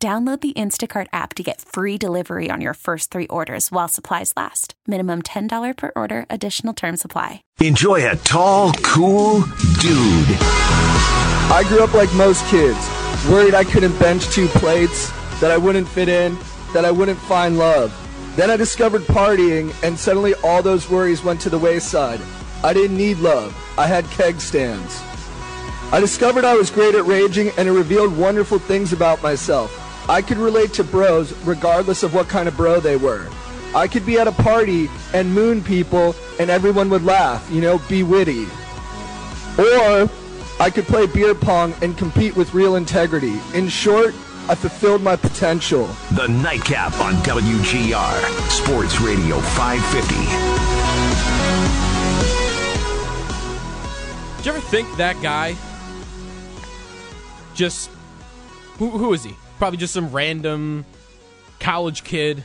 Download the Instacart app to get free delivery on your first three orders while supplies last. Minimum $10 per order, additional term supply. Enjoy a tall, cool dude. I grew up like most kids, worried I couldn't bench two plates, that I wouldn't fit in, that I wouldn't find love. Then I discovered partying, and suddenly all those worries went to the wayside. I didn't need love, I had keg stands. I discovered I was great at raging, and it revealed wonderful things about myself. I could relate to bros regardless of what kind of bro they were. I could be at a party and moon people and everyone would laugh, you know, be witty. Or I could play beer pong and compete with real integrity. In short, I fulfilled my potential. The Nightcap on WGR, Sports Radio 550. Did you ever think that guy just. Who, who is he? Probably just some random college kid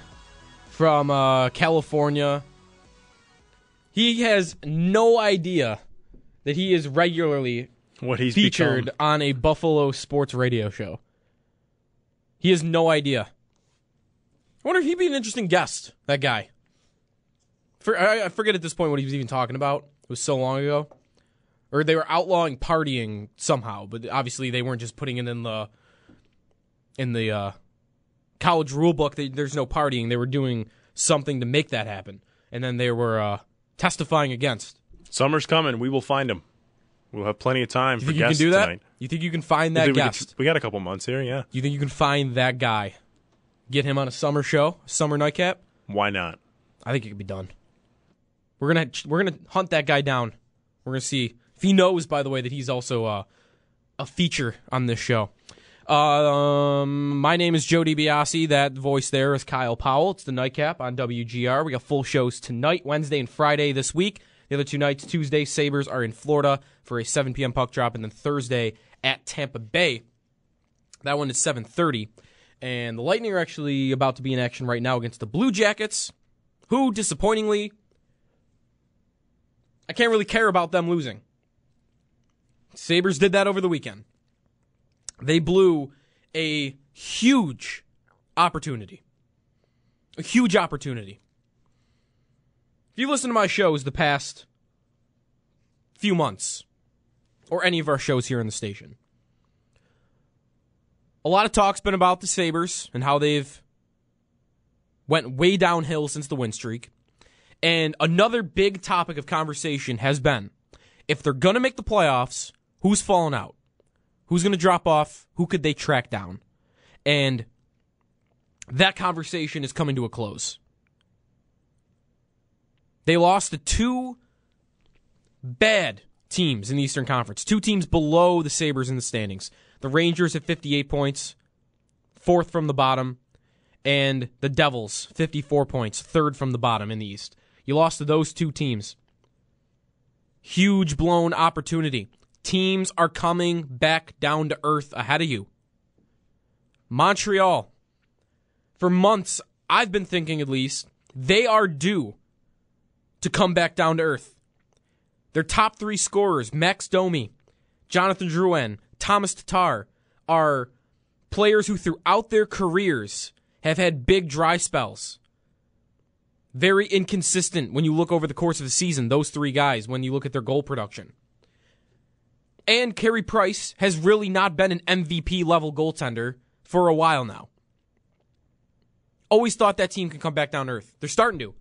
from uh, California. He has no idea that he is regularly what he's featured become. on a Buffalo sports radio show. He has no idea. I wonder if he'd be an interesting guest. That guy. For, I, I forget at this point what he was even talking about. It was so long ago, or they were outlawing partying somehow, but obviously they weren't just putting it in the in the uh, college rule book that there's no partying. They were doing something to make that happen, and then they were uh, testifying against. Summer's coming. We will find him. We'll have plenty of time You for think you can guests do that? tonight. You think you can find that we, guest? could- we got a couple months here. Yeah. You think you can find that guy? Get him on a summer show, summer nightcap? Why not? I think it could be done. We're gonna we're gonna hunt that guy down. We're gonna see if he knows, by the way, that he's also uh, a feature on this show. Um, my name is Jody DiBiase. That voice there is Kyle Powell. It's the nightcap on WGR. We got full shows tonight, Wednesday and Friday this week. The other two nights, Tuesday, Sabres are in Florida for a 7 p.m. puck drop, and then Thursday at Tampa Bay. That one is 7:30, and the Lightning are actually about to be in action right now against the Blue Jackets, who, disappointingly, I can't really care about them losing. Sabres did that over the weekend. They blew a huge opportunity. A huge opportunity. If you listen to my shows the past few months, or any of our shows here in the station, a lot of talk's been about the Sabres and how they've went way downhill since the win streak. And another big topic of conversation has been if they're going to make the playoffs, who's falling out? Who's going to drop off? Who could they track down? And that conversation is coming to a close. They lost to two bad teams in the Eastern Conference, two teams below the Sabres in the standings. The Rangers at 58 points, fourth from the bottom, and the Devils, 54 points, third from the bottom in the East. You lost to those two teams. Huge blown opportunity. Teams are coming back down to earth ahead of you. Montreal. For months, I've been thinking at least, they are due to come back down to earth. Their top three scorers, Max Domi, Jonathan Drouin, Thomas Tatar, are players who throughout their careers have had big dry spells. Very inconsistent when you look over the course of the season, those three guys, when you look at their goal production. And Carey Price has really not been an MVP level goaltender for a while now. Always thought that team can come back down earth. They're starting to.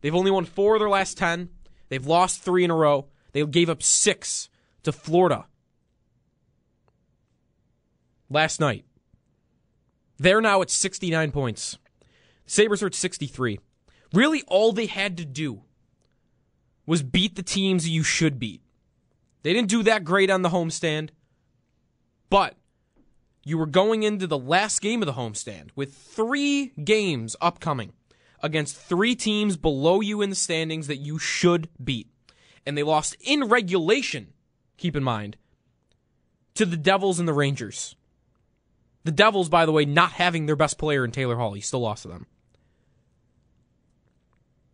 They've only won four of their last 10. They've lost three in a row. They gave up six to Florida last night. They're now at 69 points. Sabres are at 63. Really, all they had to do was beat the teams you should beat. They didn't do that great on the homestand, but you were going into the last game of the homestand with three games upcoming against three teams below you in the standings that you should beat. And they lost in regulation, keep in mind, to the Devils and the Rangers. The Devils, by the way, not having their best player in Taylor Hall. He still lost to them.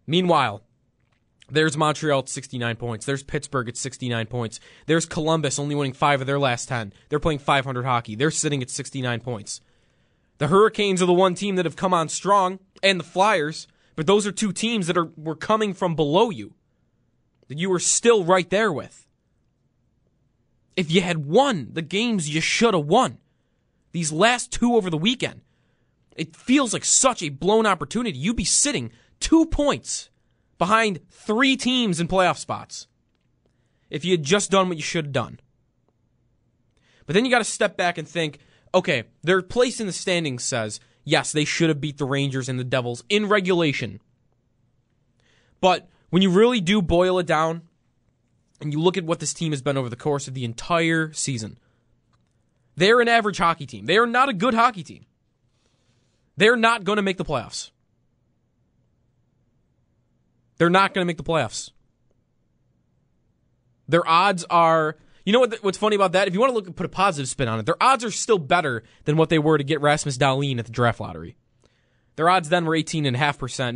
Meanwhile, there's Montreal at 69 points. There's Pittsburgh at 69 points. There's Columbus only winning five of their last 10. They're playing 500 hockey. They're sitting at 69 points. The Hurricanes are the one team that have come on strong, and the Flyers, but those are two teams that are were coming from below you. That you were still right there with. If you had won the games you should have won, these last two over the weekend, it feels like such a blown opportunity. You'd be sitting two points behind three teams in playoff spots if you had just done what you should have done. But then you got to step back and think okay, their place in the standings says, yes, they should have beat the Rangers and the Devils in regulation. But when you really do boil it down and you look at what this team has been over the course of the entire season, they're an average hockey team. They are not a good hockey team. They're not going to make the playoffs. They're not going to make the playoffs. Their odds are. You know what? What's funny about that? If you want to look put a positive spin on it, their odds are still better than what they were to get Rasmus Dahlin at the draft lottery. Their odds then were 18.5%.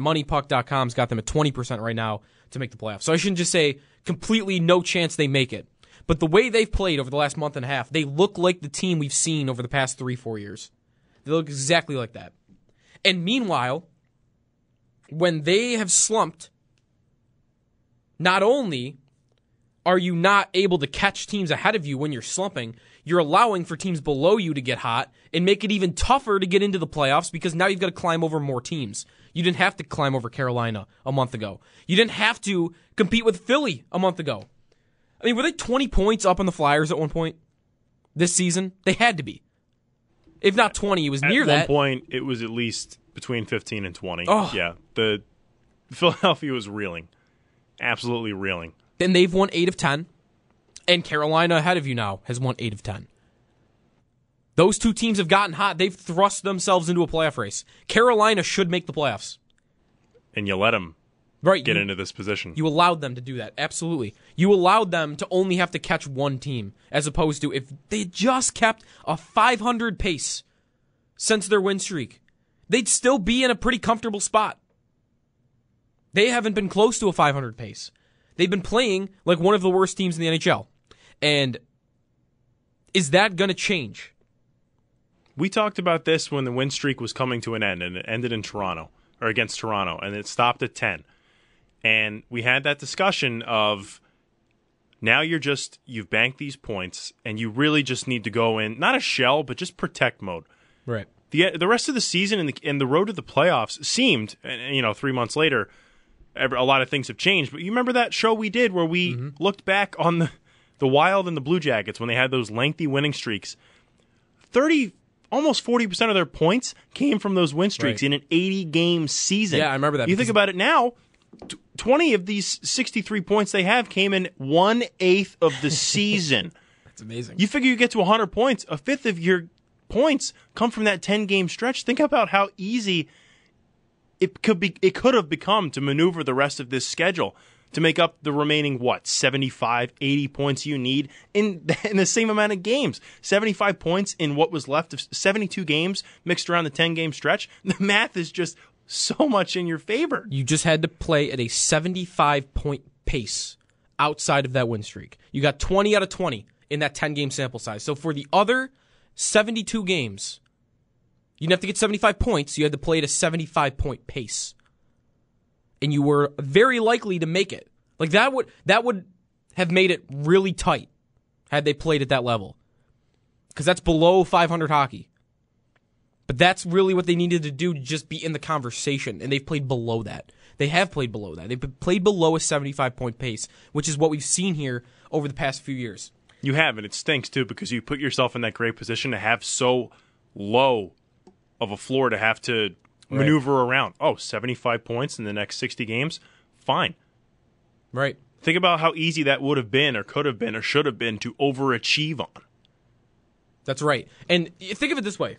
MoneyPuck.com's got them at 20% right now to make the playoffs. So I shouldn't just say completely no chance they make it. But the way they've played over the last month and a half, they look like the team we've seen over the past three, four years. They look exactly like that. And meanwhile, when they have slumped, not only are you not able to catch teams ahead of you when you're slumping, you're allowing for teams below you to get hot and make it even tougher to get into the playoffs because now you've got to climb over more teams. You didn't have to climb over Carolina a month ago. You didn't have to compete with Philly a month ago. I mean, were they 20 points up on the Flyers at one point this season? They had to be. If not 20, it was near at that. one point, it was at least between 15 and 20. Oh. Yeah, the Philadelphia was reeling, absolutely reeling. Then they've won 8 of 10. And Carolina ahead of you now has won 8 of 10. Those two teams have gotten hot. They've thrust themselves into a playoff race. Carolina should make the playoffs. And you let them Right. get you, into this position. you allowed them to do that. Absolutely. You allowed them to only have to catch one team as opposed to if they just kept a 500 pace since their win streak, they'd still be in a pretty comfortable spot. They haven't been close to a 500 pace. They've been playing like one of the worst teams in the NHL. And is that going to change? We talked about this when the win streak was coming to an end, and it ended in Toronto or against Toronto, and it stopped at ten. And we had that discussion of now you're just you've banked these points, and you really just need to go in not a shell, but just protect mode. Right. the The rest of the season and the and the road to the playoffs seemed, you know, three months later, a lot of things have changed. But you remember that show we did where we mm-hmm. looked back on the the Wild and the Blue Jackets when they had those lengthy winning streaks. Thirty, almost forty percent of their points came from those win streaks Right. in an eighty game season. Yeah, I remember that You think about it now. t- Twenty of these sixty-three points they have came in one eighth of the season. That's amazing. You figure you get to 100 points, a fifth of your points come from that 10 game stretch. Think about how easy it could be it could have become to maneuver the rest of this schedule to make up the remaining what 75 80 points you need in in the same amount of games 75 points in what was left of 72 games mixed around the 10 game stretch the math is just so much in your favor You just had to play at a 75 point pace outside of that win streak. You got 20 out of 20 in that 10 game sample size. So for the other 72 games, you didn't have to get 75 points. You had to play at a 75 point pace. And you were very likely to make it. Like that would that would have made it really tight had they played at that level. Cuz that's below 500 hockey. But that's really what they needed to do to just be in the conversation, and they've played below that. They have played below that. They've played below a 75 point pace, which is what we've seen here over the past few years. You have, and it stinks too because you put yourself in that great position to have so low of a floor to have to maneuver around. Oh, 75 points in the next 60 games? Fine. Right. Think about how easy that would have been, or could have been, or should have been to overachieve on. That's right. And think of it this way.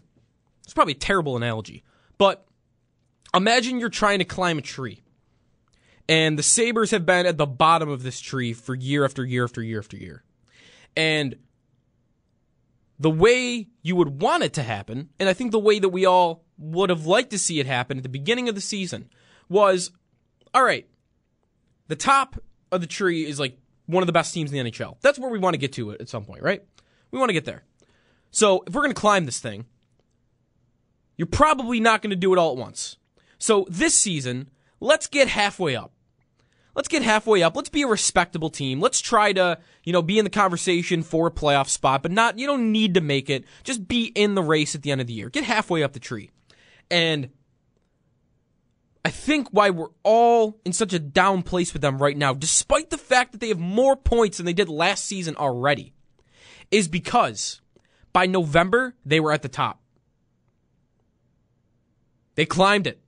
It's probably a terrible analogy, but imagine you're trying to climb a tree. And the Sabres have been at the bottom of this tree for year after year after year after year. And the way you would want it to happen, and I think the way that we all would have liked to see it happen at the beginning of the season, was all right, the top of the tree is like one of the best teams in the NHL. That's where we want to get to at some point, right? We want to get there. So if we're going to climb this thing, you're probably not going to do it all at once. So this season, let's get halfway up. Let's get halfway up. Let's be a respectable team. Let's try to, you know, be in the conversation for a playoff spot, but not, you don't need to make it. Just be in the race at the end of the year. Get halfway up the tree. And I think why we're all in such a down place with them right now, despite the fact that they have more points than they did last season already, is because by November, they were at the top. They climbed it.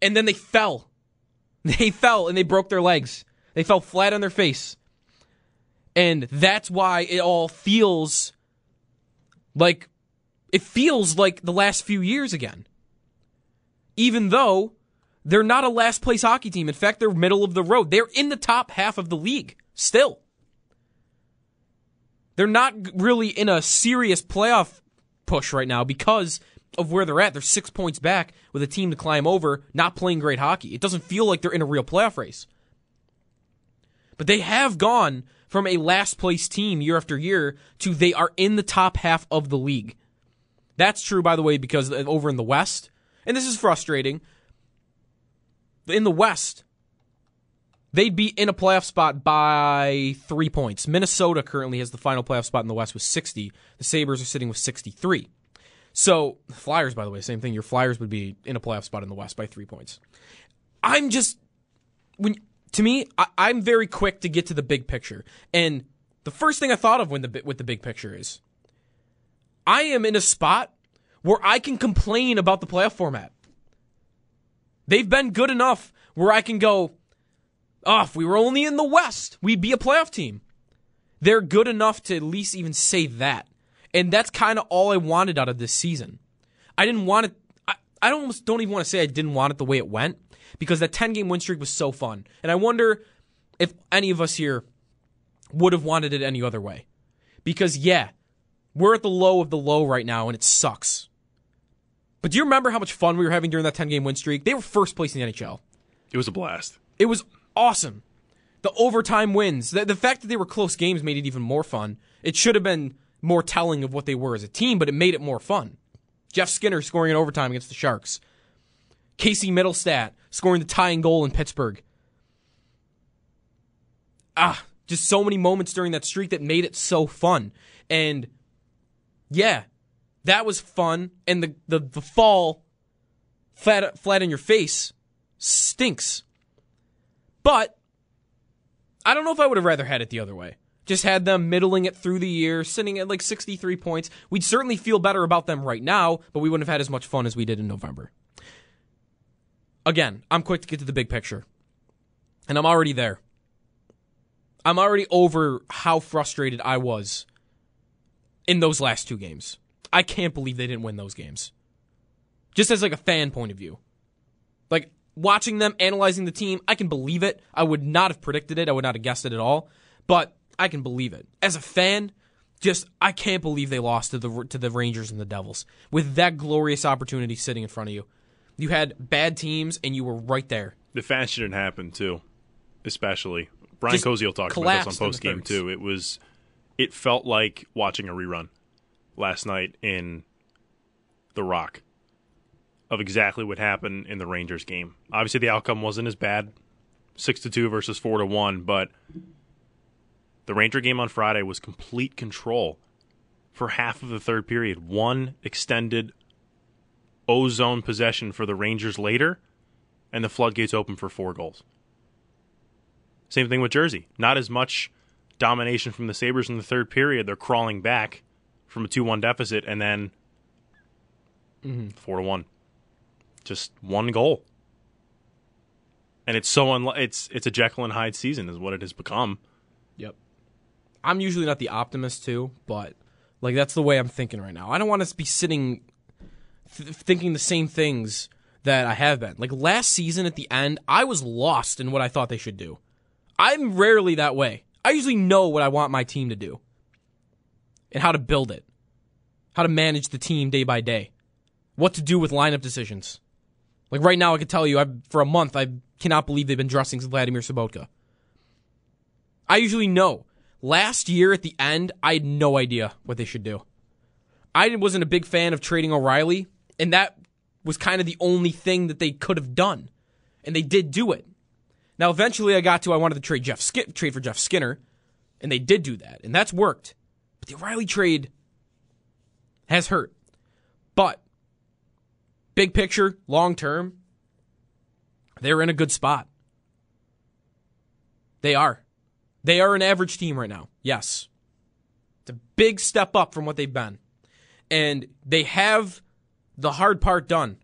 And then they fell. They fell and they broke their legs. They fell flat on their face. And that's why it all feels like it feels like the last few years again. Even though they're not a last place hockey team. In fact, they're middle of the road. They're in the top half of the league still. They're not really in a serious playoff push right now because of where they're at. They're six points back with a team to climb over, not playing great hockey. It doesn't feel like they're in a real playoff race. But they have gone from a last place team year after year to they are in the top half of the league. That's true, by the way, because over in the West, and this is frustrating, in the West, they'd be in a playoff spot by three points. Minnesota currently has the final playoff spot in the West with 60. The Sabres are sitting with 63. So, Flyers, by the way, same thing. Your Flyers would be in a playoff spot in the West by three points. I'm just when to me, I, I'm very quick to get to the big picture, and the first thing I thought of when the with the big picture is, I am in a spot where I can complain about the playoff format. They've been good enough where I can go, oh, if we were only in the West, we'd be a playoff team. They're good enough to at least even say that. And that's kind of all I wanted out of this season. I didn't want it. I, I almost don't even want to say I didn't want it the way it went because that 10 game win streak was so fun. And I wonder if any of us here would have wanted it any other way. Because, yeah, we're at the low of the low right now and it sucks. But do you remember how much fun we were having during that 10 game win streak? They were first place in the NHL. It was a blast. It was awesome. The overtime wins, the, the fact that they were close games made it even more fun. It should have been more telling of what they were as a team, but it made it more fun. Jeff Skinner scoring in overtime against the Sharks. Casey Mittelstadt scoring the tying goal in Pittsburgh. Ah, just so many moments during that streak that made it so fun. And yeah, that was fun. And the, the, the fall flat, flat in your face stinks. But I don't know if I would have rather had it the other way. Just had them middling it through the year, sitting at like 63 points. We'd certainly feel better about them right now, but we wouldn't have had as much fun as we did in November. Again, I'm quick to get to the big picture. And I'm already there. I'm already over how frustrated I was in those last two games. I can't believe they didn't win those games. Just as like a fan point of view. Like watching them analyzing the team, I can believe it. I would not have predicted it. I would not have guessed it at all. But I can believe it. As a fan, just I can't believe they lost to the to the Rangers and the Devils with that glorious opportunity sitting in front of you. You had bad teams and you were right there. The fast shouldn't happen too, especially Brian Just Koziol talked about this on post game too. It was, it felt like watching a rerun last night in The Rock of exactly what happened in the Rangers game. Obviously, the outcome wasn't as bad, six to two versus four to one, but the Ranger game on Friday was complete control for half of the third period. One extended ozone possession for the Rangers later, and the floodgates open for four goals. Same thing with Jersey. Not as much domination from the Sabres in the third period. They're crawling back from a 2 1 deficit, and then mm-hmm. 4 to 1. Just one goal. And it's so unli- it's it's a Jekyll and Hyde season is what it has become. I'm usually not the optimist too, but Like that's the way I'm thinking right now. I don't want to be sitting th- thinking the same things that I have been. Like last season at the end, I was lost in what I thought they should do. I'm rarely that way. I usually know what I want my team to do and how to build it, how to manage the team day by day, what to do with lineup decisions. Like right now, I can tell you, I for a month, I cannot believe they've been dressing Vladimir Sobotka. I usually know. Last year at the end, I had no idea what they should do. I wasn't a big fan of trading O'Reilly, and that was kind of the only thing that they could have done, and they did do it. Now, eventually, I got to I wanted to trade Jeff Sk- trade for Jeff Skinner, and they did do that, and that's worked. But the O'Reilly trade has hurt. But big picture, long term, they're in a good spot. They are. They are an average team right now. Yes. It's a big step up from what they've been. And they have the hard part done.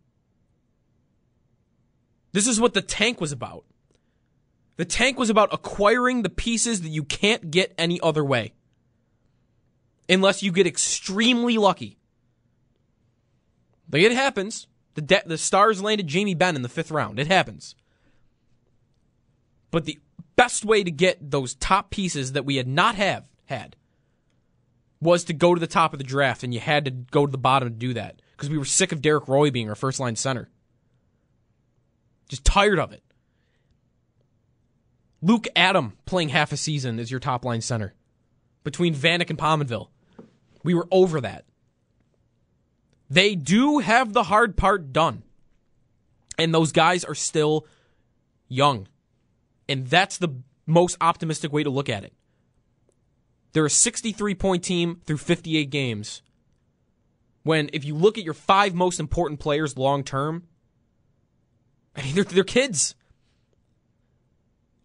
This is what the tank was about. The tank was about acquiring the pieces that you can't get any other way. Unless you get extremely lucky. Like it happens. The de- the Stars landed Jamie Benn in the fifth round. It happens. But the best way to get those top pieces that we had not have had was to go to the top of the draft, and you had to go to the bottom to do that because we were sick of Derek Roy being our first line center. Just tired of it. Luke Adam playing half a season as your top line center between Vanek and Pominville. We were over that. They do have the hard part done. And those guys are still young. And that's the most optimistic way to look at it. They're a 63 point team through 58 games. When, if you look at your five most important players long term, I mean, they're, they're kids.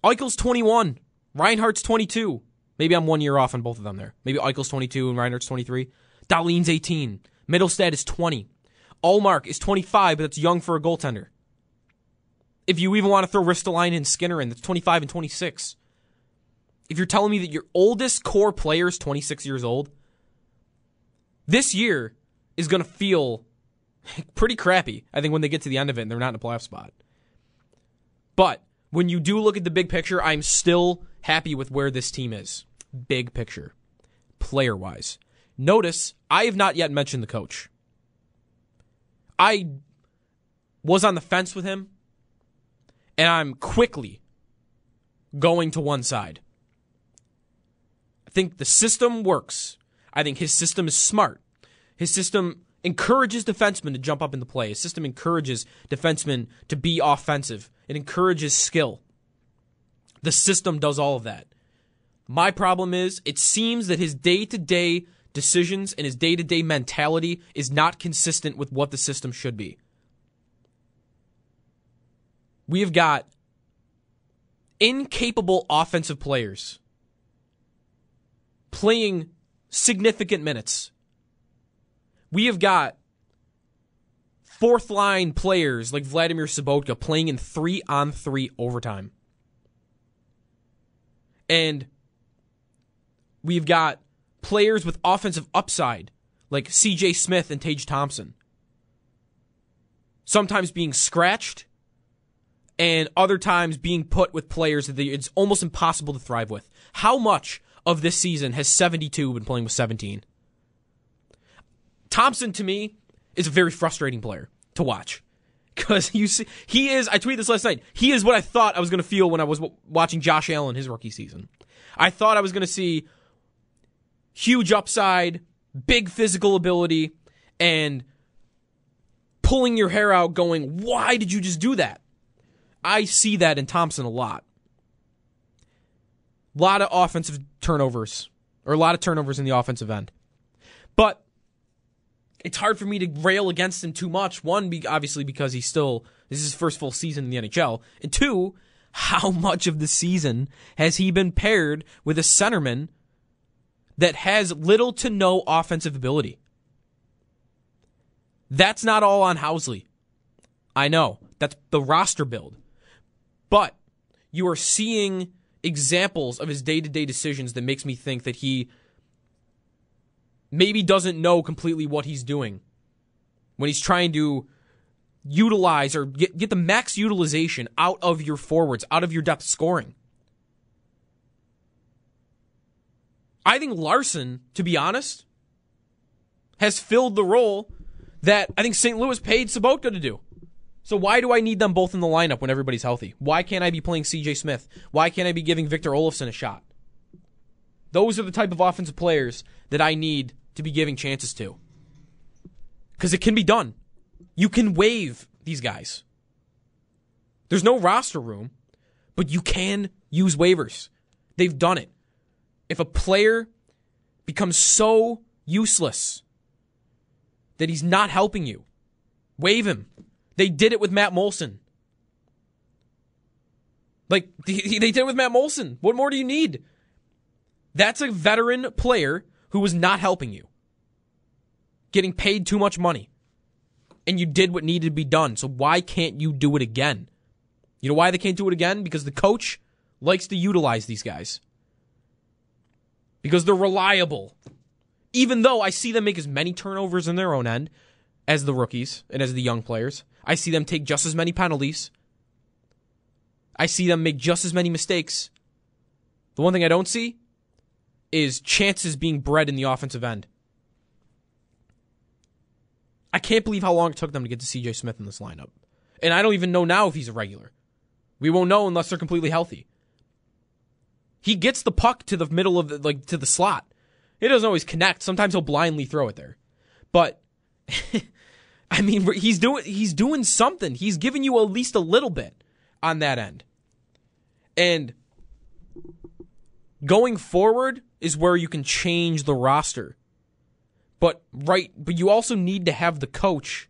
Eichel's 21. Reinhart's 22. Maybe I'm one year off on both of them there. Maybe Eichel's 22 and Reinhart's 23. Dahlin's 18. Mittelstadt is 20. Ullmark is 25, but that's young for a goaltender. If you even want to throw Ristolainen and Skinner in, that's 25 and 26. If you're telling me that your oldest core player is 26 years old, this year is going to feel pretty crappy, I think, when they get to the end of it and they're not in a playoff spot. But when you do look at the big picture, I'm still happy with where this team is. Big picture, player wise. Notice I have not yet mentioned the coach. I was on the fence with him, and I'm quickly going to one side. I think the system works. I think his system is smart. His system encourages defensemen to jump up into play. His system encourages defensemen to be offensive. It encourages skill. The system does all of that. My problem is it seems that his day to day decisions and his day to day mentality is not consistent with what the system should be. We have got incapable offensive players playing significant minutes. We have got fourth line players like Vladimir Sobotka playing in three on three overtime. And we've got players with offensive upside like CJ Smith and Tage Thompson. Sometimes being scratched and other times being put with players that it's almost impossible to thrive with. How much of this season has 72 been playing with 17? Thompson to me is a very frustrating player to watch because you see he is. I tweeted this last night. He is what I thought I was going to feel when I was watching Josh Allen his rookie season. I thought I was going to see huge upside, big physical ability, and pulling your hair out, going, "Why did you just do that?" I see that in Thompson a lot. A lot of offensive turnovers, or a lot of turnovers in the offensive end. But it's hard for me to rail against him too much. One, obviously, because he's still, this is his first full season in the NHL. And two, how much of the season has he been paired with a centerman that has little to no offensive ability? That's not all on Housley. I know. That's the roster build. But you are seeing examples of his day to day decisions that makes me think that he maybe doesn't know completely what he's doing when he's trying to utilize or get, get the max utilization out of your forwards, out of your depth scoring. I think Larsson, to be honest, has filled the role that I think St. Louis paid Sobotka to do. So why do I need them both in the lineup when everybody's healthy? Why can't I be playing CJ Smith? Why can't I be giving Victor Olofsson a shot? Those are the type of offensive players that I need to be giving chances to. Because it can be done. You can waive these guys. There's no roster room, but you can use waivers. They've done it. If a player becomes so useless that he's not helping you, waive him. They did it with Matt Moulson. Like, they did it with Matt Moulson. What more do you need? That's a veteran player who was not helping you, getting paid too much money. And you did what needed to be done. So why can't you do it again? You know why they can't do it again? Because the coach likes to utilize these guys. Because they're reliable. Even though I see them make as many turnovers in their own end as the rookies and as the young players, I see them take just as many penalties. I see them make just as many mistakes. The one thing I don't see is chances being bred in the offensive end. I can't believe how long it took them to get to CJ Smith in this lineup. And I don't even know now if he's a regular. We won't know unless they're completely healthy. He gets the puck to the middle of the, like to the slot. It doesn't always connect. Sometimes he'll blindly throw it there. But I mean, he's doing he's doing something. He's giving you at least a little bit on that end. And going forward is where you can change the roster. But right, but you also need to have the coach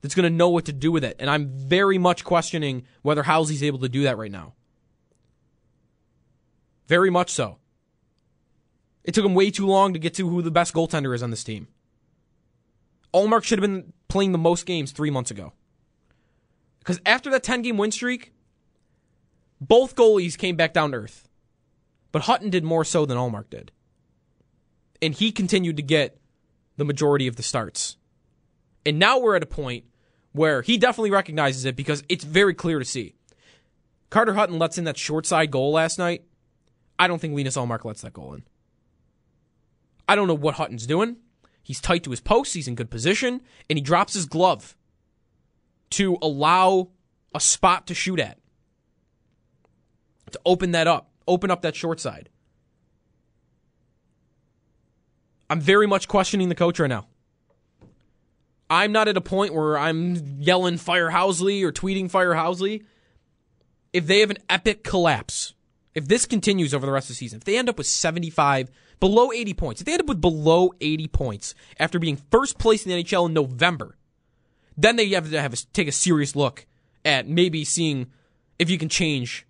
that's going to know what to do with it. And I'm very much questioning whether Housley's able to do that right now. Very much so. It took him way too long to get to who the best goaltender is on this team. Ullmark should have been playing the most games three months ago. Because after that 10 game win streak, both goalies came back down to earth. But Hutton did more so than Ullmark did. And he continued to get the majority of the starts. And now we're at a point where he definitely recognizes it because it's very clear to see. Carter Hutton lets in that short side goal last night. I don't think Linus Ullmark lets that goal in. I don't know what Hutton's doing. He's tight to his post, he's in good position, and he drops his glove to allow a spot to shoot at. To open that up, open up that short side. I'm very much questioning the coach right now. I'm not at a point where I'm yelling fire Housley or tweeting fire Housley. If they have an epic collapse, if this continues over the rest of the season, if they end up with 75, below 80 points, if they end up with below 80 points after being first place in the NHL in November, then they have to have a, take a serious look at maybe seeing if you can change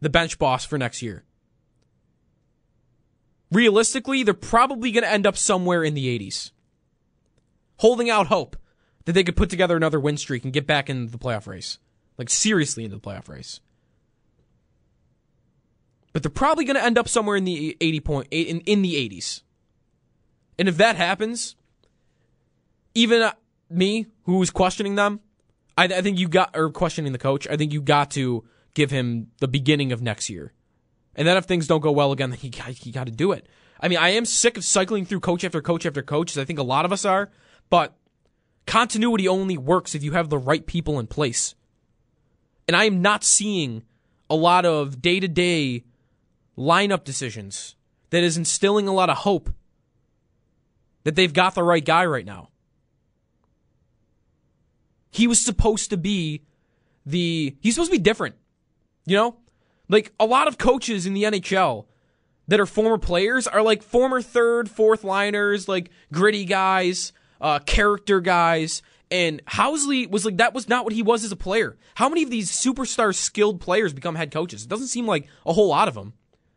the bench boss for next year realistically, they're probably going to end up somewhere in the 80s. Holding out hope that they could put together another win streak and get back into the playoff race. Like, seriously into the playoff race. But they're probably going to end up somewhere in the 80 point, in, in the 80s. And if that happens, even uh, me, who's questioning them, I, I think you got, or questioning the coach, I think you got to give him the beginning of next year and then if things don't go well again, then you got to do it. I mean, I am sick of cycling through coach after coach after coach, as I think a lot of us are, but continuity only works if you have the right people in place. And I am not seeing a lot of day to day lineup decisions that is instilling a lot of hope that they've got the right guy right now. He was supposed to be the, he's supposed to be different. You know, like a lot of coaches in the NHL that are former players are like former third, fourth liners, like gritty guys, uh, character guys. And Housley was like, that was not what he was as a player. How many of these superstar skilled players become head coaches? It doesn't seem like a whole lot of them.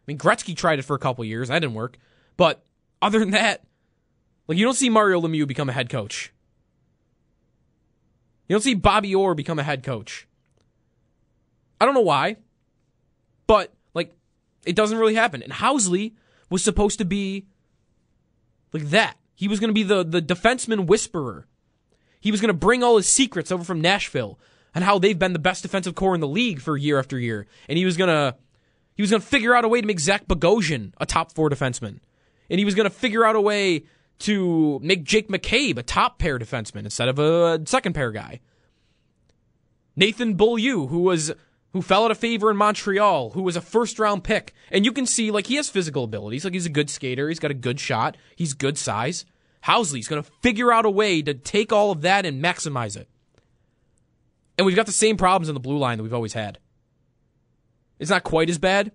I mean, Gretzky tried it for a couple years. That didn't work. But other than that, like, you don't see Mario Lemieux become a head coach. You don't see Bobby Orr become a head coach. I don't know why. But like it doesn't really happen. And Housley was supposed to be Like that. He was going to be the, the defenseman whisperer. He was going to bring all his secrets over from Nashville and how they've been the best defensive core in the league for year after year. And he was going to he was going to figure out a way to make Zach Bogosian a top four defenseman. And he was going to figure out a way to make Jake McCabe a top pair defenseman instead of a second pair guy. Nathan Beaulieu, who was who fell out of favor in Montreal, who was a first round pick. And you can see like he has physical abilities, like he's a good skater, he's got a good shot, he's good size. Housley's going to figure out a way to take all of that and maximize it. And we've got the same problems in the blue line that we've always had. It's not quite as bad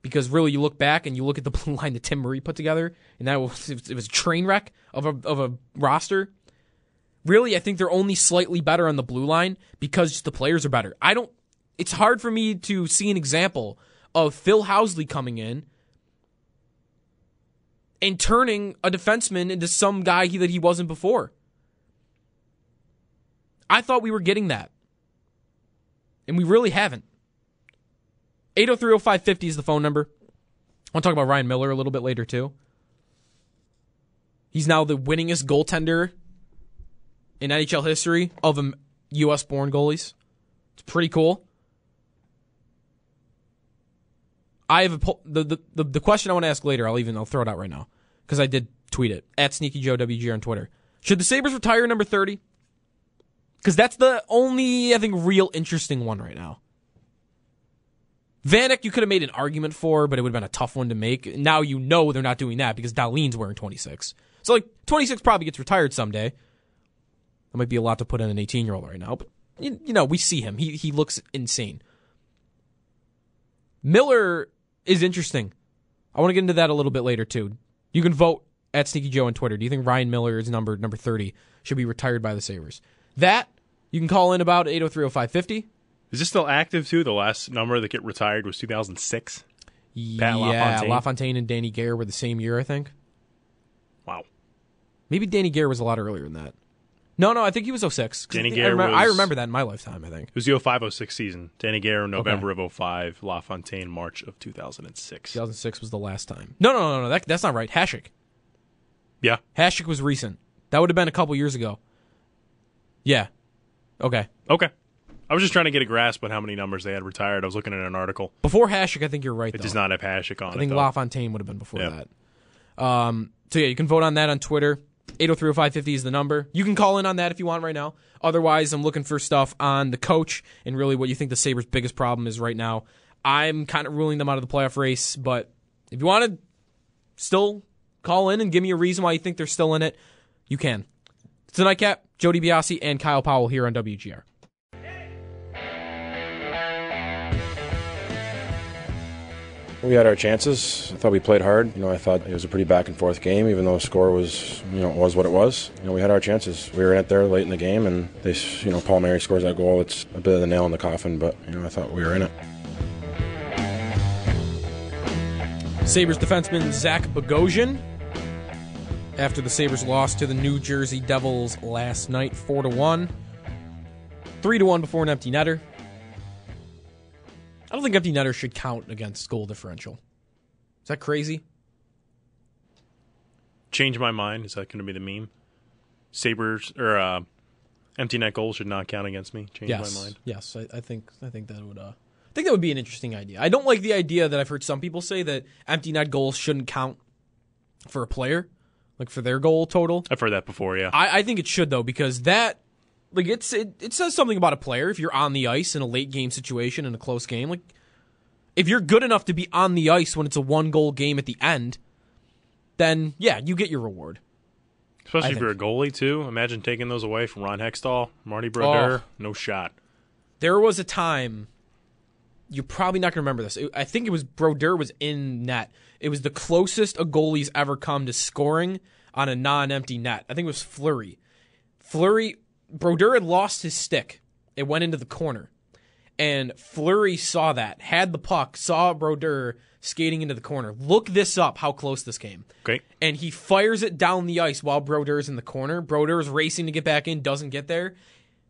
because really you look back and you look at the blue line that Tim Murray put together, and that was it was a train wreck of a of a roster. Really, I think they're only slightly better on the blue line because the players are better. I don't. It's hard for me to see an example of Phil Housley coming in and turning a defenseman into some guy that he wasn't before. I thought we were getting that. And we really haven't. 8030550 is the phone number. I want to talk about Ryan Miller a little bit later, too. He's now the winningest goaltender in NHL history of U.S. born goalies. It's pretty cool. I have a the, the the the question I want to ask later. I'll even I'll throw it out right now because I did tweet it at Sneaky Joe WG on Twitter. Should the Sabres retire number thirty? Because that's the only I think real interesting one right now. Vanek, you could have made an argument for, but it would have been a tough one to make. Now you know they're not doing that because Dahlin's wearing 26. So like 26 probably gets retired someday. That might be a lot to put on an 18 year old right now, but you, you know we see him. He he looks insane. Miller is interesting. I want to get into that a little bit later too. You can vote at Sneaky Joe on Twitter. Do you think Ryan Miller is number number 30 should be retired by the Sabres? That you can call in about 8030550. Is this still active too? The last number that get retired was 2006. yeah, LaFontaine. LaFontaine and Danny Gare were the same year, I think. Wow. Maybe Danny Gare was a lot earlier than that. No, no, I think he was 06. Danny I, Gare I remember, was, I remember that in my lifetime, I think. It was the 05 06 season. Danny Gare, November okay. of 05. LaFontaine, March of 2006. 2006 was the last time. No, no, no, no. That, that's not right. Hasek. Yeah. Hasek was recent. That would have been a couple years ago. Yeah. Okay. Okay. I was just trying to get a grasp on how many numbers they had retired. I was looking at an article. Before Hasek, I think you're right. It though. does not have Hasek on it. I think LaFontaine would have been before that. Um, so yeah, you can vote on that on Twitter. 8030550 is the number. You can call in on that if you want right now. Otherwise, I'm looking for stuff on the coach and really what you think the Sabres' biggest problem is right now. I'm kind of ruling them out of the playoff race, but if you want to still call in and give me a reason why you think they're still in it, you can. It's the Nightcap, Joe DiBiase, and Kyle Powell here on WGR. We had our chances. I thought we played hard. You know, I thought it was a pretty back and forth game, even though the score was, you know, was what it was. You know, we had our chances. We were in it there late in the game, and they, you know, Palmieri scores that goal. It's a bit of the nail in the coffin, but you know, I thought we were in it. Sabres defenseman Zach Bogosian. After the Sabres lost to the New Jersey Devils last night, four to one, three to one before an empty netter. I don't think empty netters should count against goal differential. Is that crazy? Change my mind. Is that going to be the meme? Sabres or uh, empty net goals should not count against me. Change yes. my mind. Yes, I, I, think I think that would. Uh, I think that would be an interesting idea. I don't like the idea that I've heard some people say that empty net goals shouldn't count for a player, like for their goal total. I've heard that before. Yeah, I, I think it should though because that like it's it, it says something about a player if you're on the ice in a late game situation in a close game. Like if you're good enough to be on the ice when it's a one goal game at the end, then yeah, you get your reward. Especially I if think. you're a goalie too. Imagine taking those away from Ron Hextall, Marty Brodeur. Oh. No shot. There was a time. You're probably not going to remember this. I think it was Brodeur was in net. It was the closest a goalie's ever come to scoring on a non-empty net. I think it was Flurry. Fleury Brodeur had lost his stick. It went into the corner. And Fleury saw that, had the puck, saw Brodeur skating into the corner. Look this up, how close this came. Okay. And he fires it down the ice while Brodeur's in the corner. Brodeur's racing to get back in, doesn't get there.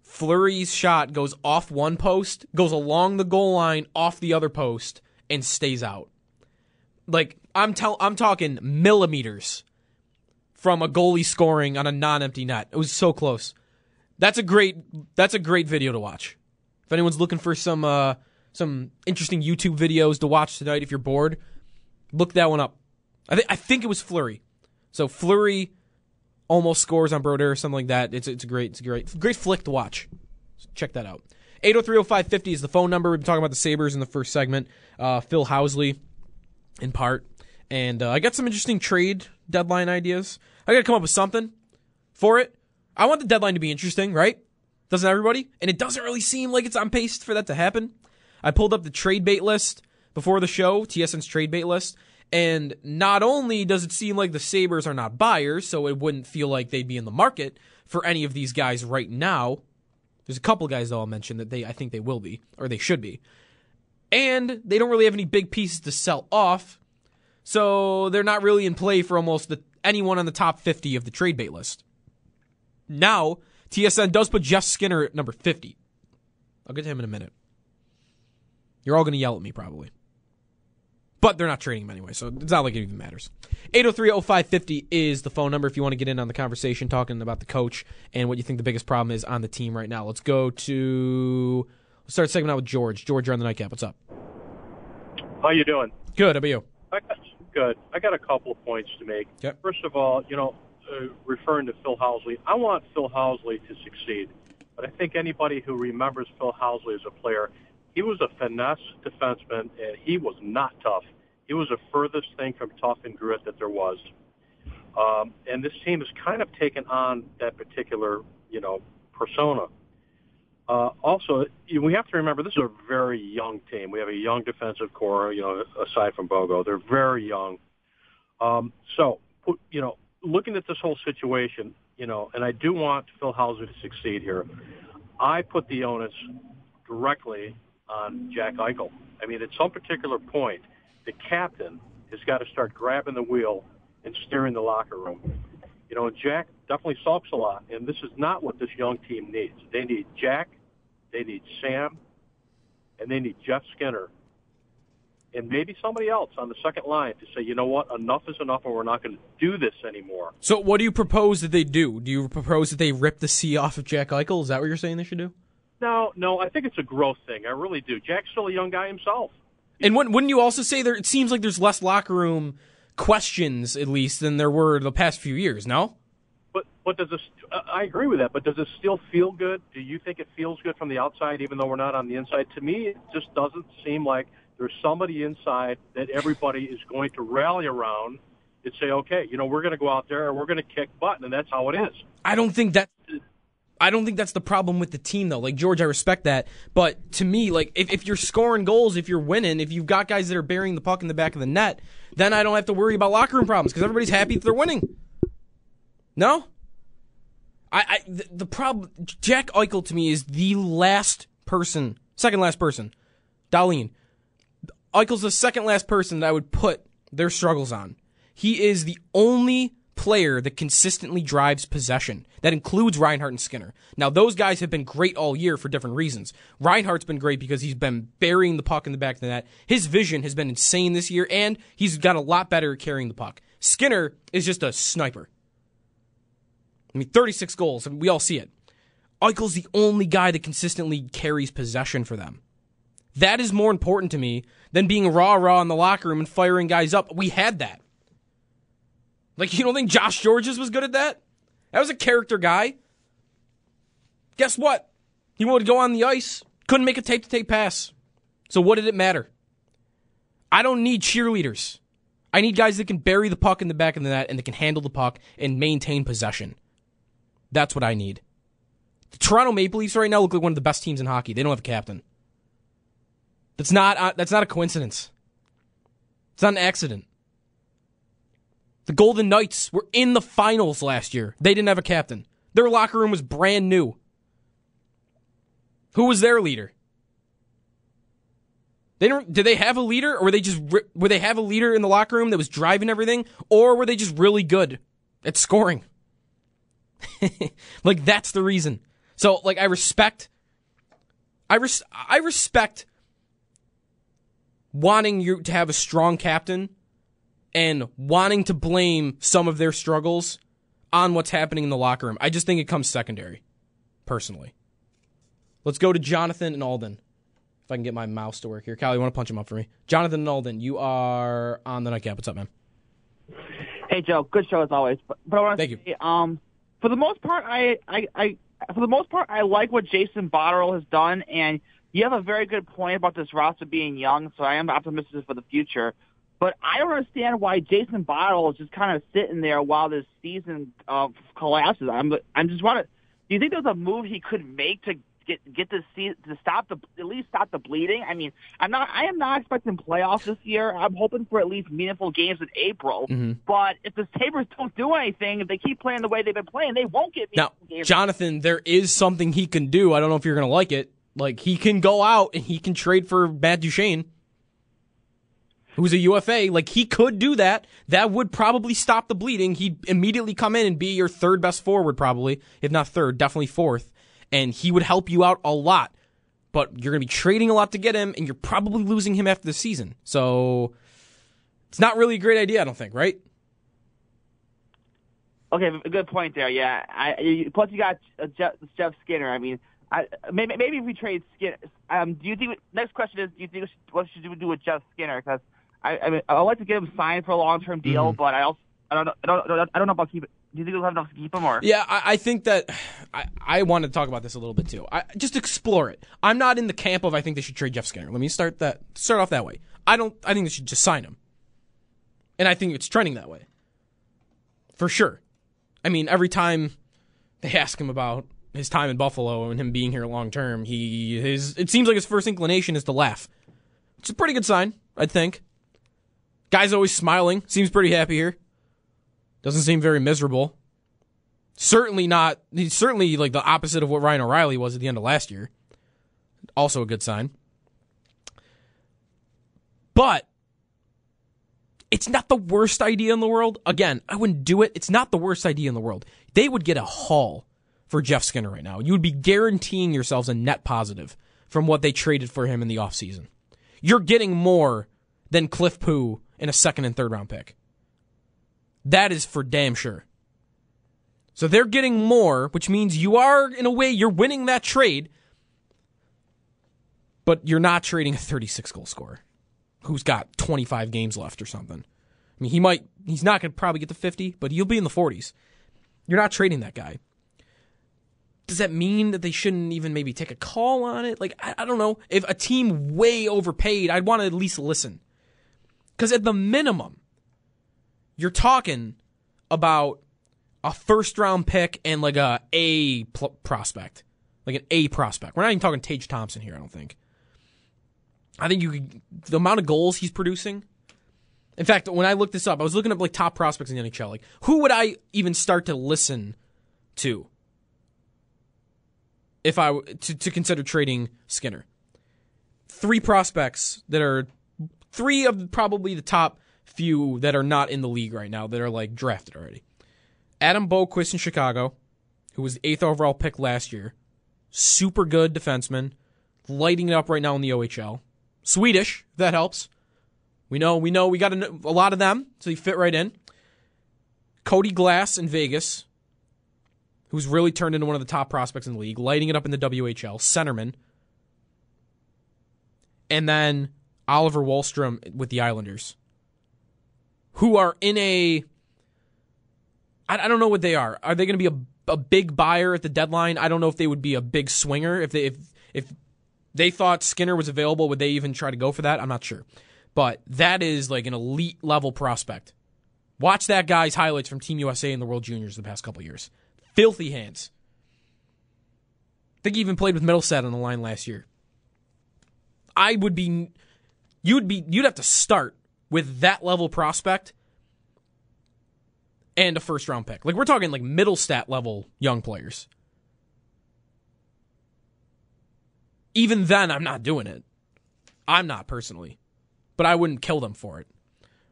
Fleury's shot goes off one post, goes along the goal line, off the other post, and stays out. Like I'm tell I'm talking millimeters from a goalie scoring on a non-empty net. It was so close. That's a great that's a great video to watch. If anyone's looking for some uh, some interesting YouTube videos to watch tonight, if you're bored, look that one up. I think I think it was Fleury. So Fleury almost scores on Brodeur or something like that. It's it's great it's a great great flick to watch. So check that out. 8030550 is the phone number. We've been talking about the Sabres in the first segment. Uh, Phil Housley, in part. And uh, I got some interesting trade deadline ideas. I got to come up with something for it. I want the deadline to be interesting, right? Doesn't everybody? And it doesn't really seem like it's on pace for that to happen. I pulled up the trade bait list before the show, TSN's trade bait list, and not only does it seem like the Sabres are not buyers, so it wouldn't feel like they'd be in the market for any of these guys right now. There's a couple guys though I'll mention that they I think they will be or they should be. And they don't really have any big pieces to sell off. So they're not really in play for almost the, anyone on the top 50 of the trade bait list. Now, TSN does put Jeff Skinner at number 50. I'll get to him in a minute. You're all going to yell at me probably. But they're not trading him anyway, so it's not like it even matters. 803-0550 is the phone number if you want to get in on the conversation talking about the coach and what you think the biggest problem is on the team right now. Let's go to let's start segment out with George. George, you're on the nightcap. What's up? How you doing? Good. How about you? I got, good. I got a couple of points to make. Yep. First of all, you know, uh, referring to Phil Housley, I want Phil Housley to succeed. But I think anybody who remembers Phil Housley as a player, he was a finesse defenseman, and he was not tough. He was the furthest thing from tough and grit that there was. Um, and this team has kind of taken on that particular, you know, persona. Uh, also, we have to remember this is a very young team. We have a young defensive core, you know, aside from Bogo. They're very young. Um, so, you know, looking at this whole situation, you know, and I do want Phil Housley to succeed here. I put the onus directly on Jack Eichel. I mean, at some particular point, the captain has got to start grabbing the wheel and steering the locker room. You know, Jack definitely sulks a lot, and this is not what this young team needs. They need Jack, they need Sam, and they need Jeff Skinner, and maybe somebody else on the second line to say, you know what, enough is enough, and we're not going to do this anymore. So what do you propose that they do? Do you propose that they rip the C off of Jack Eichel? Is that what you're saying they should do? No, no, I think it's a growth thing. I really do. Jack's still a young guy himself. And wouldn't wouldn't you also say there? It seems like there's less locker room questions, at least, than there were the past few years. No. But but does this? I agree with that. But does it still feel good? Do you think it feels good from the outside, even though we're not on the inside? To me, it just doesn't seem like there's somebody inside that everybody is going to rally around and say, okay, you know, we're going to go out there and we're going to kick butt, and that's how it is. I don't think that. I don't think that's the problem with the team though. Like George, I respect that, but to me, like if, if you're scoring goals, if you're winning, if you've got guys that are burying the puck in the back of the net, then I don't have to worry about locker room problems because everybody's happy if they're winning. No, I, I the, the problem. Jack Eichel to me is the last person, second last person. Darlene, Eichel's the second last person that I would put their struggles on. He is the only player that consistently drives possession. That includes Reinhart and Skinner. Now, those guys have been great all year for different reasons. Reinhart's been great because he's been burying the puck in the back of the net. His vision has been insane this year, and he's got a lot better at carrying the puck. Skinner is just a sniper. I mean, 36 goals, and we all see it. Eichel's the only guy that consistently carries possession for them. That is more important to me than being raw raw in the locker room and firing guys up. We had that. Like, you don't think Josh Gorges was good at that? That was a character guy. Guess what? He would go on the ice, couldn't make a tape to tape pass. So, what did it matter? I don't need cheerleaders. I need guys that can bury the puck in the back of the net and that can handle the puck and maintain possession. That's what I need. The Toronto Maple Leafs right now look like one of the best teams in hockey. They don't have a captain. That's not uh, that's not a coincidence. It's not an accident. The Golden Knights were in the finals last year. They didn't have a captain. Their locker room was brand new. Who was their leader? They don't, did they have a leader, or were they just were they have a leader in the locker room that was driving everything, or were they just really good at scoring? like that's the reason. So like I respect, I res- I respect wanting you to have a strong captain and wanting to blame some of their struggles on what's happening in the locker room. I just think it comes secondary, personally. Let's go to Jonathan and Alden. If I can get my mouse to work here. Cal, you want to punch him up for me? Jonathan and Alden, you are on the nightcap. What's up, man? Hey Joe, good show as always. But, but I want to Thank you. say, um, for the most part, I, I, I, for the most part, I like what Jason Botterill has done, and you have a very good point about this roster being young. So I am optimistic for the future. But I don't understand why Jason Botterill is just kind of sitting there while this season uh, collapses. I'm, I'm just wondering, do you think there's a move he could make to get get this season to stop the at least stop the bleeding? I mean, I'm not I am not expecting playoffs this year. I'm hoping for at least meaningful games in April. Mhm. But if the Sabres don't do anything, if they keep playing the way they've been playing, they won't get Now, games. Jonathan, there is something he can do. I don't know if you're going to like it. Like, he can go out and he can trade for Matt Duchene, who's a UFA. Like, he could do that. That would probably stop the bleeding. He'd immediately come in and be your third best forward, probably. If not third, definitely fourth. And he would help you out a lot. But you're to be trading a lot to get him, and you're probably losing him after the season. So, it's not really a great idea, I don't think, right? Okay, good point there. Yeah. I, plus, you got Jeff, Jeff Skinner. I mean, I, maybe maybe if we trade Skinner, um, do you think? Next question is, do you think what should we do with Jeff Skinner? Because I, I mean, I like to get him signed for a long term deal, Mm-hmm. but I also I don't know I don't I don't know about keep. Do you think we'll have enough to keep him or? Yeah, I, I think that I, I wanted to talk about this a little bit too. I just explore it. I'm not in the camp of I think they should trade Jeff Skinner. Let me start that start off that way. I don't. I think they should just sign him, and I think it's trending that way. For sure. I mean, every time they ask him about his time in Buffalo and him being here long term, he his it seems like his first inclination is to laugh. It's a pretty good sign, I think. Guy's always smiling. Seems pretty happy here. Doesn't seem very miserable. Certainly not. He's certainly like the opposite of what Ryan O'Reilly was at the end of last year. Also a good sign. But it's not the worst idea in the world. Again, I wouldn't do it. It's not the worst idea in the world. They would get a haul for Jeff Skinner right now. You would be guaranteeing yourselves a net positive from what they traded for him in the offseason. You're getting more than Cliff Pu in a second and third round pick. That is for damn sure. So they're getting more, which means you are, in a way, you're winning that trade, but you're not trading a 36 goal scorer who's got 25 games left or something. I mean, he might, he's not going to probably get to 50, but he'll be in the 40s. You're not trading that guy. Does that mean that they shouldn't even maybe take a call on it? Like, I, I don't know. If a team way overpaid, I'd want to at least listen. Because at the minimum, you're talking about a first round pick and like a A pl- prospect, like an A prospect. We're not even talking Tage Thompson here. I don't think. I think you could, the amount of goals he's producing. In fact, when I looked this up, I was looking up like top prospects in the NHL. Like, who would I even start to listen to if I to to consider trading Skinner? Three prospects that are three of probably the top few that are not in the league right now that are like drafted already. Adam Boqvist in Chicago, who was the eighth overall pick last year, super good defenseman, lighting it up right now in the OHL. Swedish, that helps. We know, we know, we got a, a lot of them, so he fit right in. Cody Glass in Vegas, who's really turned into one of the top prospects in the league, lighting it up in the WHL. Centerman, and then Oliver Wahlstrom with the Islanders, who are in a. I don't know what they are. Are they going to be a, a big buyer at the deadline? I don't know if they would be a big swinger. If they if if they thought Skinner was available, would they even try to go for that? I'm not sure. But that is like an elite level prospect. Watch that guy's highlights from Team USA and the World Juniors the past couple years. Filthy hands. I think he even played with Mittelstadt on the line last year. I would be you would be you'd have to start with that level prospect and a first round pick. Like we're talking like Mittelstadt level young players. Even then I'm not doing it. I'm not personally. But I wouldn't kill them for it.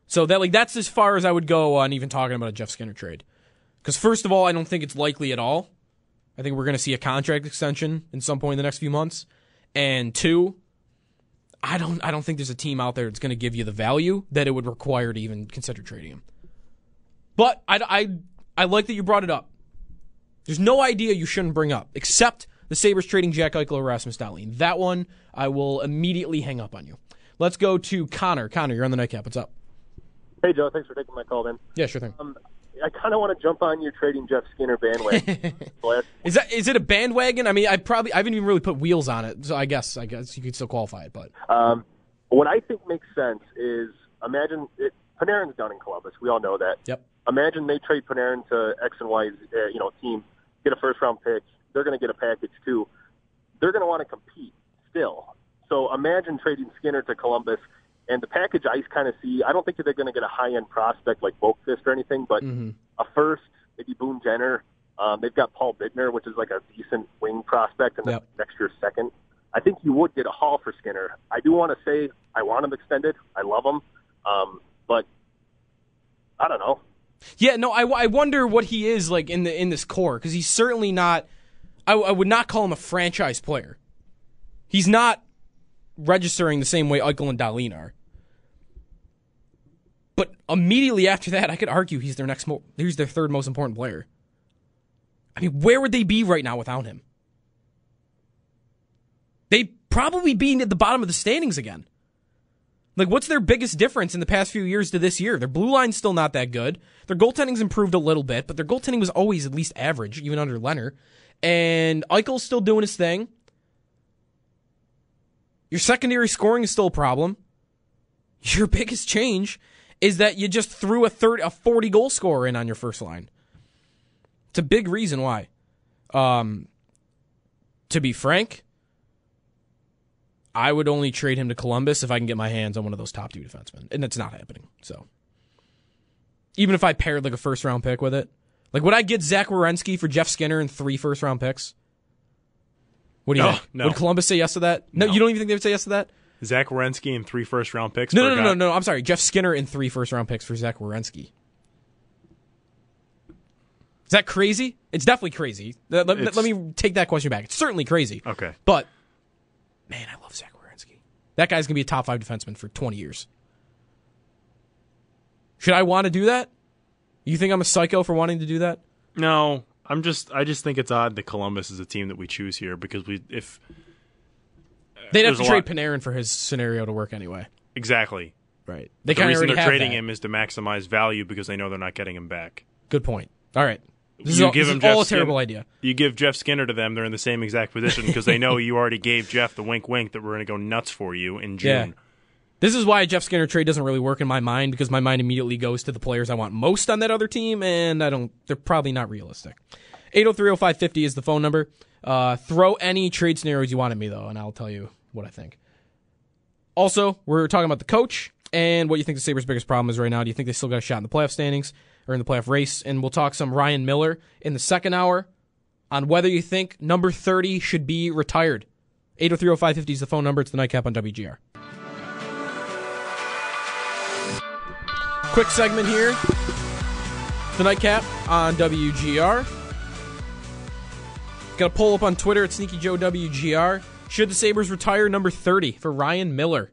So that like that's as far as I would go on even talking about a Jeff Skinner trade. Cuz first of all, I don't think it's likely at all. I think we're going to see a contract extension in some point in the next few months. And two, I don't I don't think there's a team out there that's going to give you the value that it would require to even consider trading him. But I, I I like that you brought it up. There's no idea you shouldn't bring up, except the Sabres trading Jack Eichel or Rasmus Dahlin. That one, I will immediately hang up on you. Let's go to Connor. Connor, you're on the nightcap. What's up? Hey, Joe. Thanks for taking my call, man. Yeah, sure thing. Um, I kind of want to jump on your trading Jeff Skinner bandwagon. Is that is it a bandwagon? I mean, I probably I haven't even really put wheels on it, so I guess I guess you could still qualify it. But um, what I think makes sense is imagine it, Panarin's done in Columbus. We all know that. yep, Imagine they trade Panarin to X and Y, uh, you know, team, get a first round pick. They're going to get a package too. They're going to want to compete still. So imagine trading Skinner to Columbus. And the package I kind of see, I don't think that they're going to get a high end prospect like Boqvist or anything, but Mm-hmm. a first, maybe Boone Jenner. Um, they've got Paul Bittner, which is like a decent wing prospect, and Yep. next year's second. I think you would get a haul for Skinner. I do want to say I want him extended. I love him, um, but I don't know. yeah. No, I, I wonder what he is like in the in this core because he's certainly not. I, I would not call him a franchise player. He's not registering the same way Eichel and Dahlin are. But immediately after that, I could argue he's their next. Mo- he's their third most important player. I mean, where would they be right now without him? They'd probably be at the bottom of the standings again. Like, what's their biggest difference in the past few years to this year? Their blue line's still not that good. Their goaltending's improved a little bit, but their goaltending was always at least average, even under Lehner. And Eichel's still doing his thing. Your secondary scoring is still a problem. Your biggest change is that you just threw a third, a forty goal scorer in on your first line. It's a big reason why. Um, to be frank, I would only trade him to Columbus if I can get my hands on one of those top two defensemen, and that's not happening. So, even if I paired like a first round pick with it, like would I get Zach Werenski for Jeff Skinner and three first round picks? What do you No, think? no. Would Columbus say yes to that? No, No. you don't even think they would say yes to that? Zach Werenski and three first round picks. No, for no, no, no, no. I'm sorry, Jeff Skinner and three first round picks for Zach Werenski. Is that crazy? It's definitely crazy. Uh, let, let- let me take that question back. It's certainly crazy. Okay. But man, I love Zach Werenski. That guy's gonna be a top five defenseman for 20 years. Should I want to do that? You think I'm a psycho for wanting to do that? No, I'm just. I just think it's odd that Columbus is a team that we choose here because we, if They'd have to trade lot- Panarin for his scenario to work anyway. exactly Right. They the reason they're trading that. him is to maximize value because they know they're not getting him back. Good point. All right. This You is all, give this him is all a terrible Skin- idea. You give Jeff Skinner to them, they're in the same exact position because they know you already gave Jeff the wink, wink that we're going to go nuts for you in June. Yeah. This is why a Jeff Skinner trade doesn't really work in my mind because my mind immediately goes to the players I want most on that other team, and I don't. They're probably not realistic. 8030550 is the phone number. Uh, throw any trade scenarios you want at me though, and I'll tell you what I think. Also, we're talking about the coach and what you think the Sabres' biggest problem is right now. Do you think they still got a shot in the playoff standings or in the playoff race? And we'll talk some Ryan Miller in the second hour on whether you think number 30 should be retired. 8030550 is the phone number. It's the nightcap on WGR. Quick segment here. The nightcap on WGR. Got a poll up on Twitter at Sneaky Joe WGR. Should the Sabres retire number 30 for Ryan Miller?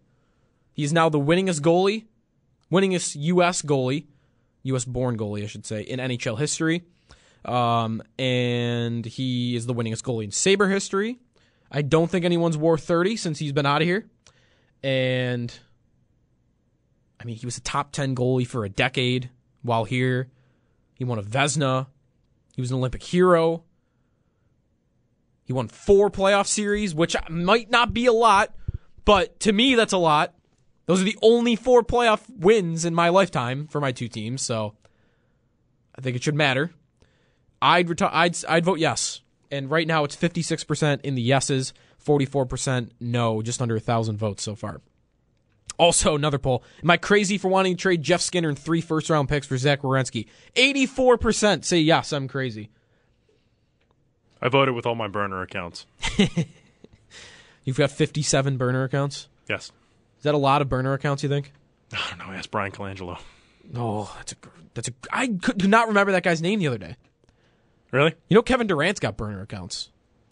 He is now the winningest goalie, winningest U.S. goalie, U.S. born goalie, I should say, in NHL history. Um, and he is the winningest goalie in Sabre history. I don't think anyone's wore 30 since he's been out of here. And I mean, he was a top 10 goalie for a decade while here. He won a Vezina. He was an Olympic hero. He won four playoff series, which might not be a lot, but to me, that's a lot. Those are the only four playoff wins in my lifetime for my two teams, so I think it should matter. I'd reti- I'd I'd vote yes, and right now it's fifty six percent in the yeses, forty four percent no, just under a thousand votes so far. Also, another poll. Am I crazy for wanting to trade Jeff Skinner and three first round picks for Zach Werenski? 84% say yes, I'm crazy. I voted with all my burner accounts. You've got 57 burner accounts? Yes. Is that a lot of burner accounts, you think? I don't know. Ask Bryan Colangelo. Oh, that's a that's a I could, could not remember that guy's name the other day. Really? You know Kevin Durant's got burner accounts.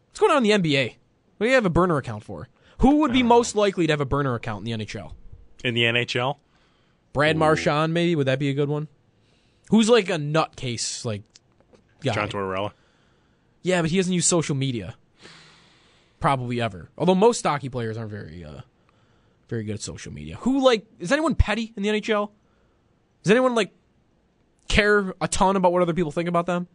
What's going on in the NBA? What do you have a burner account for? Who would be most likely to have a burner account in the NHL? In the NHL? Brad Marchand, maybe would that be a good one? Who's like a nutcase, like guy. John Tortorella. Yeah, but he doesn't use social media. Probably ever. Although most stocky players aren't very, uh, very good at social media. Who like is anyone petty in the NHL? Does anyone like care a ton about what other people think about them?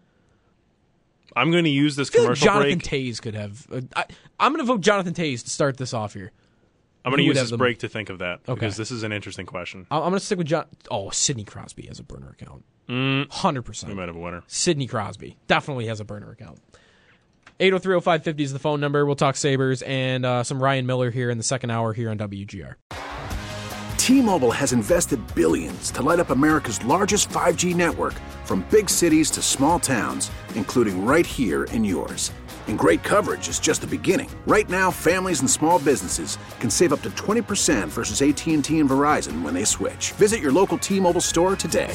I'm going to use this feel like commercial Jonathan break. Toews could have. Uh, I, I'm going to vote Jonathan Toews to start this off here. I'm going to use this break to think of that Okay. because this is an interesting question. I'm going to stick with John. Oh, Sidney Crosby has a burner account. Hundred We percent. might have a winner. Sidney Crosby definitely has a burner account. 8030550 is the phone number. We'll talk Sabres and uh, some Ryan Miller here in the second hour here on WGR. T-Mobile has invested billions to light up America's largest 5G network from big cities to small towns, including right here in yours. And great coverage is just the beginning. Right now, families and small businesses can save up to 20% versus AT&T and Verizon when they switch. Visit your local T-Mobile store today.